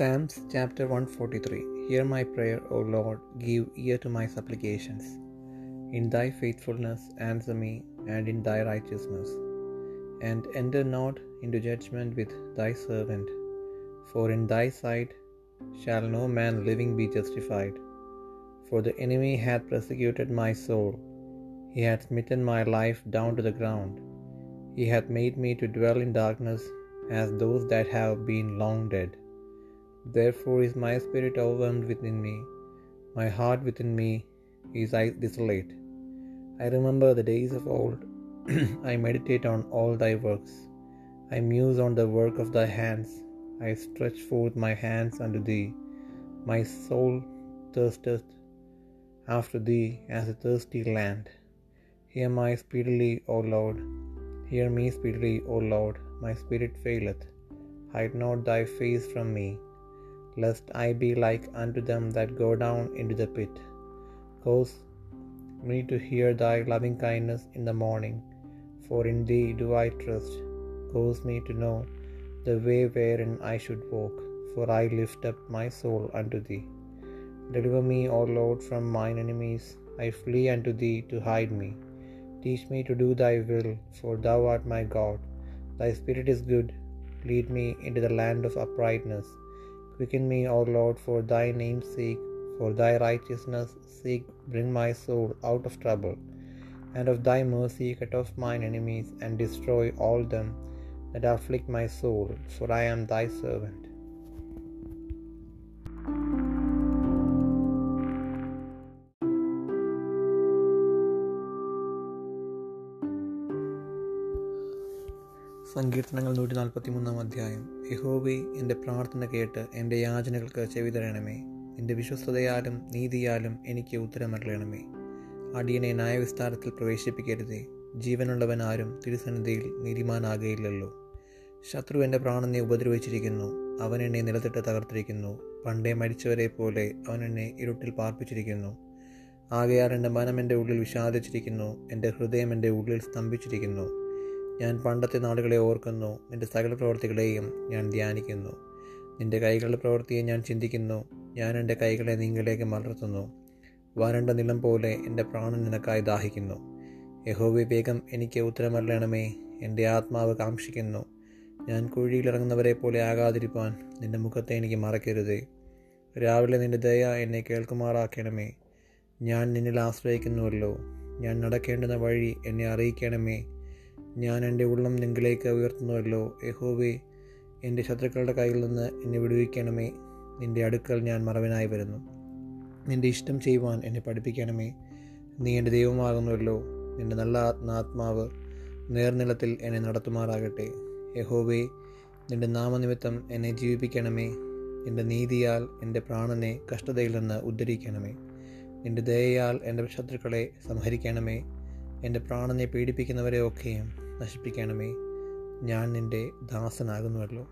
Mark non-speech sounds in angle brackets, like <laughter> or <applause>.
Psalms chapter 143 Hear my prayer, O Lord, give ear to my supplications. In thy faithfulness answer me, and in thy righteousness. And enter not into judgment with thy servant, for in thy sight shall no man living be justified. For the enemy hath persecuted my soul, he hath smitten my life down to the ground. He hath made me to dwell in darkness as those that have been long dead. Therefore is my spirit overwhelmed within me, my heart within me is desolate. I remember the days of old, <clears throat> I meditate on all thy works. I muse on the work of thy hands. I stretch forth my hands unto thee. My soul thirsteth after thee as a thirsty land. Hear me speedily, O Lord. Hear me speedily, O Lord. My spirit faileth. Hide not thy face from me, lest I be like unto them that go down into the pit. Cause me to hear thy loving kindness in the morning, for in thee do I trust. Cause me to know the way wherein I should walk, for I lift up my soul unto thee. Deliver me, O Lord, from mine enemies. I flee unto thee to hide me. Teach me to do thy will, for thou art my God. Thy spirit is good. Lead me into the land of uprightness. Quicken me, O Lord, for thy name's sake, for thy righteousness' sake, bring my soul out of trouble. And of thy mercy cut off mine enemies, and destroy all them that afflict my soul, for I am thy servant. സങ്കീർത്തനങ്ങൾ നൂറ്റി നാൽപ്പത്തി മൂന്നാം അധ്യായം. യഹോവേ എന്റെ പ്രാർത്ഥന കേട്ട് എന്റെ യാചനകൾക്ക് ചെവി തരണമേ. നിന്റെ വിശ്വസ്തതയാലും നീതിയാലും എനിക്ക് ഉത്തരമറിയണമേ അടിയനെ ന്യായവിസ്താരത്തിൽ പ്രവേശിപ്പിക്കരുതേ. ജീവനുള്ളവൻ ആരും തിരുസന്നിധിയിൽ നീതിമാനാകയില്ലല്ലോ. ശത്രു എന്റെ പ്രാണനെ ഉപദ്രവിച്ചിരിക്കുന്നു. അവൻ എന്നെ നിലത്തിട്ട് തകർത്തിരിക്കുന്നു. പണ്ടേ മരിച്ചവരെ പോലെ അവൻ എന്നെ ഇരുട്ടിൽ പാർപ്പിച്ചിരിക്കുന്നു. ആകയാൽ എന്റെ മനം എന്റെ ഉള്ളിൽ വിഷാദിച്ചിരിക്കുന്നു. എന്റെ ഹൃദയം എന്റെ ഉള്ളിൽ സ്തംഭിച്ചിരിക്കുന്നു. ഞാൻ പണ്ടത്തെ നാളുകളെ ഓർക്കുന്നു. നിന്റെ സകല പ്രവൃത്തികളെയും ഞാൻ ധ്യാനിക്കുന്നു. നിന്റെ കൈകളുടെ പ്രവൃത്തിയെ ഞാൻ ചിന്തിക്കുന്നു. ഞാൻ എന്റെ കൈകളെ നിങ്ങളിലേക്ക് മലർത്തുന്നു. വരണ്ട നിലം പോലെ എന്റെ പ്രാണൻ നിനക്കായി ദാഹിക്കുന്നു. യഹോവി വേഗം എനിക്ക് ഉത്തരമല്ലണമേ എന്റെ ആത്മാവ് കാക്ഷിക്കുന്നു. ഞാൻ കുഴിയിലിറങ്ങുന്നവരെ പോലെ ആകാതിരിപ്പാൻ നിന്റെ മുഖത്തെ എനിക്ക് മറക്കരുതേ. രാവിലെ നിന്റെ ദയ എന്നെ കേൾക്കുമാറാക്കണമേ. ഞാൻ നിന്നിൽ ആശ്രയിക്കുന്നുവല്ലോ. ഞാൻ നടക്കേണ്ടുന്ന വഴി എന്നെ അറിയിക്കണമേ. ഞാൻ എന്റെ ഉള്ളം നിങ്ങളിലേക്ക് ഉയർത്തുന്നുവല്ലോ. യഹോവേ എന്റെ ശത്രുക്കളുടെ കയ്യിൽ നിന്ന് എന്നെ വിടുവിക്കണമേ. നിന്റെ അടുക്കൽ ഞാൻ മറവിനായി വരുന്നു. നിന്റെ ഇഷ്ടം ചെയ്യുവാൻ എന്നെ പഠിപ്പിക്കണമേ. നീ എന്റെ ദൈവമാകുന്നുവല്ലോ. നിന്റെ നല്ല ആത്മാവ് നേർനിലത്തിൽ എന്നെ നടത്തുമാറാകട്ടെ. യഹോവേ നിന്റെ നാമനിമിത്തം എന്നെ ജീവിപ്പിക്കണമേ. നിന്റെ നീതിയാൽ എന്റെ പ്രാണനെ കഷ്ടതയിൽ നിന്ന് ഉദ്ധരിക്കണമേ. നിന്റെ ദയയാൽ എന്റെ ശത്രുക്കളെ സംഹരിക്കണമേ. എന്റെ പ്രാണനെ പീഡിപ്പിക്കുന്നവരെ ഒക്കെയും നശിപ്പിക്കണമേ. ഞാൻ നിന്റെ ദാസനാകുന്നുവല്ലോ.